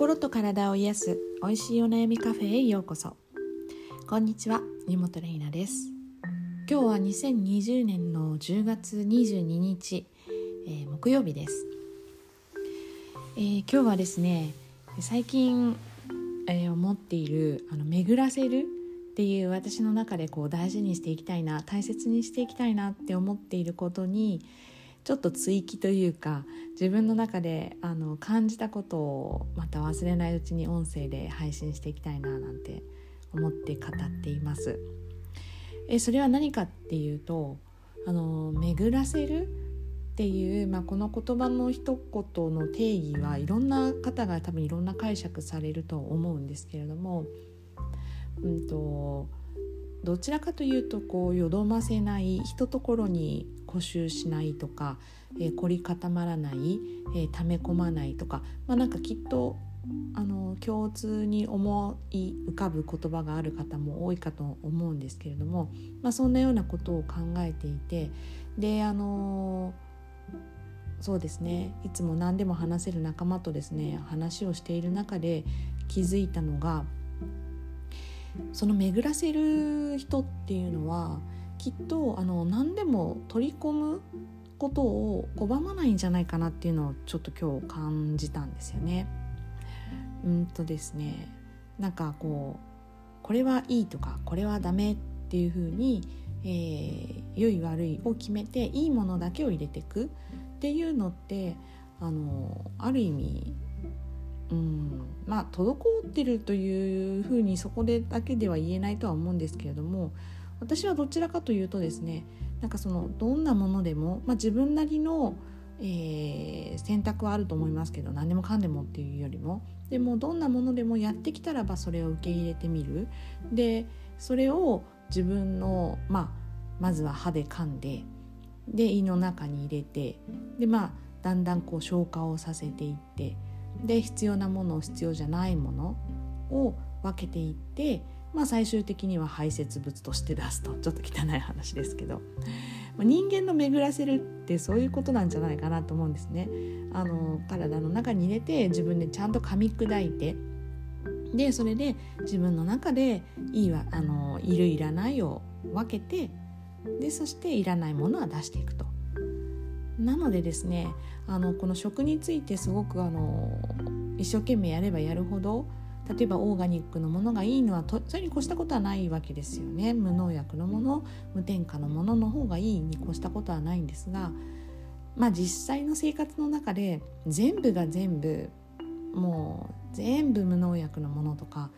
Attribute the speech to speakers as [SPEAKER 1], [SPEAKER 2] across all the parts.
[SPEAKER 1] 心と体を癒す美味しいお悩みカフェへようこそ。こんにちは根本玲奈です。今日は2020年の10月22日、えー、木曜日です、えー、今日はですね最近、えー、思っているあの巡らせるっていう私の中でこう大事にしていきたいな大切にしていきたいなって思っていることにちょっと追記というか自分の中であの感じたことをまた忘れないうちに音声で配信していきたいななんて思って語っています。えそれは何かっていうとあの巡らせるっていう、まあ、この言葉の一言の定義はいろんな方が多分いろんな解釈されると思うんですけれども、うんと、どちらかというとこうよどませないひとところに固執しないとか、えー、凝り固まらない、えー、溜め込まないとか、まあ、なんかきっとあの共通に思い浮かぶ言葉がある方も多いかと思うんですけれども、まあ、そんなようなことを考えていてであのそうですねいつも何でも話せる仲間とですね話をしている中で気づいたのがその巡らせる人っていうのはきっとあの何でも取り込むことを拒まないんじゃないかなっていうのをちょっと今日感じたんですよね。うんとですねなんかこうこれはいいとかこれはダメっていうふうに、えー、良い悪いを決めていいものだけを入れていくっていうのってあのある意味うんまあ滞ってるというふうにそこでだけでは言えないとは思うんですけれども私はどちらかというとですねなんかそのどんなものでも、まあ、自分なりの、えー、選択はあると思いますけど何でもかんでもっていうよりもでもどんなものでもやってきたらばそれを受け入れてみる。でそれを自分の、まあ、まずは歯で噛んでで胃の中に入れてでまあだんだんこう消化をさせていってで必要なものを必要じゃないものを分けていってまあ、最終的には排泄物として出すとちょっと汚い話ですけどまあ人間の巡らせるってそういうことなんじゃないかなと思うんですね。あの体の中に入れて自分でちゃんと噛み砕いてでそれで自分の中でいいわあのいるいらないを分けてでそしていらないものは出していくと。なのでですねあのこの食についてすごくあの一生懸命やればやるほど例えばオーガニックのものがいいのはとそれに越したことはないわけですよね無農薬のもの無添加のものの方がいいに越したことはないんですがまあ実際の生活の中で全部が全部もう全部無農薬のものとか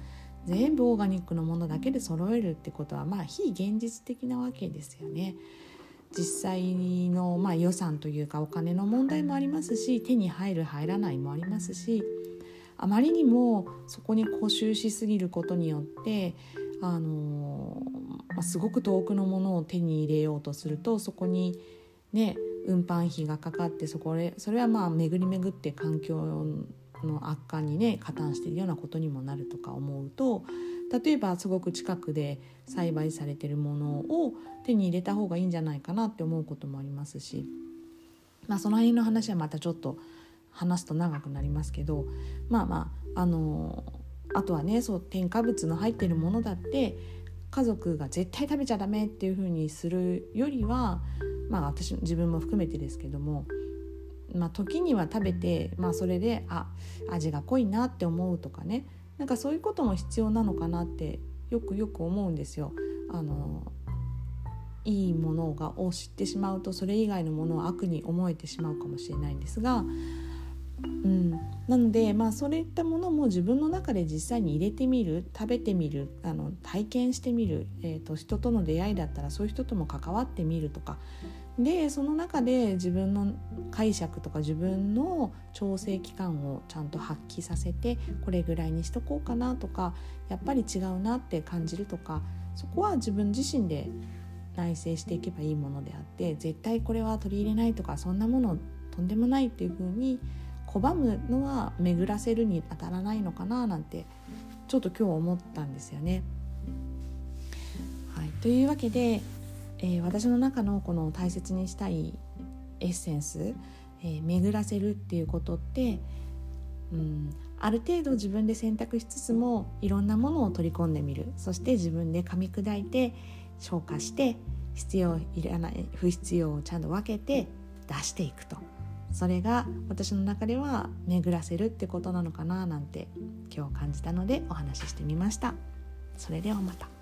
[SPEAKER 1] 全部オーガニックのものだけで揃えるってことはまあ非現実的なわけですよね。実際のまあ予算というかお金の問題もありますし手に入る入らないもありますしあまりにもそこに固執しすぎることによってあの、ま、すごく遠くのものを手に入れようとするとそこにね運搬費がかかってそこでそれはまあ巡り巡って環境の悪化にね加担しているようなことにもなるとか思うと例えばすごく近くで栽培されてるものを手に入れた方がいいんじゃないかなって思うこともありますし、まあ、その辺の話はまたちょっと話すと長くなりますけどまあまああのあとはねそう添加物の入ってるものだって家族が絶対食べちゃダメっていう風にするよりはまあ私自分も含めてですけどもまあ時には食べてまあそれであ味が濃いなって思うとかねなんかそういうことも必要なのかなってよくよく思うんですよ。あのいいものがを知ってしまうとそれ以外のものを悪に思えてしまうかもしれないんですがうん、なので、まあ、そういったものも自分の中で実際に入れてみる食べてみるあの体験してみる、えーと、人との出会いだったらそういう人とも関わってみるとか。でその中で自分の解釈とか自分の調整期間をちゃんと発揮させてこれぐらいにしとこうかなとかやっぱり違うなって感じるとか。そこは自分自身で内省していけばいいものであって絶対これは取り入れないとかそんなものとんでもないっていうふうに拒むのは巡らせるに当たらないのかななんてちょっと今日思ったんですよね。はい、というわけで、えー、私の中のこの大切にしたいエッセンス、えー、巡らせるっていうことってうんある程度自分で選択しつつもいろんなものを取り込んでみる。そして自分で噛み砕いて消化して必要いらない不必要をちゃんと分けて出していくと。それが私の中では巡らせるってことなのかななんて今日感じたのでお話ししてみました。それではまた。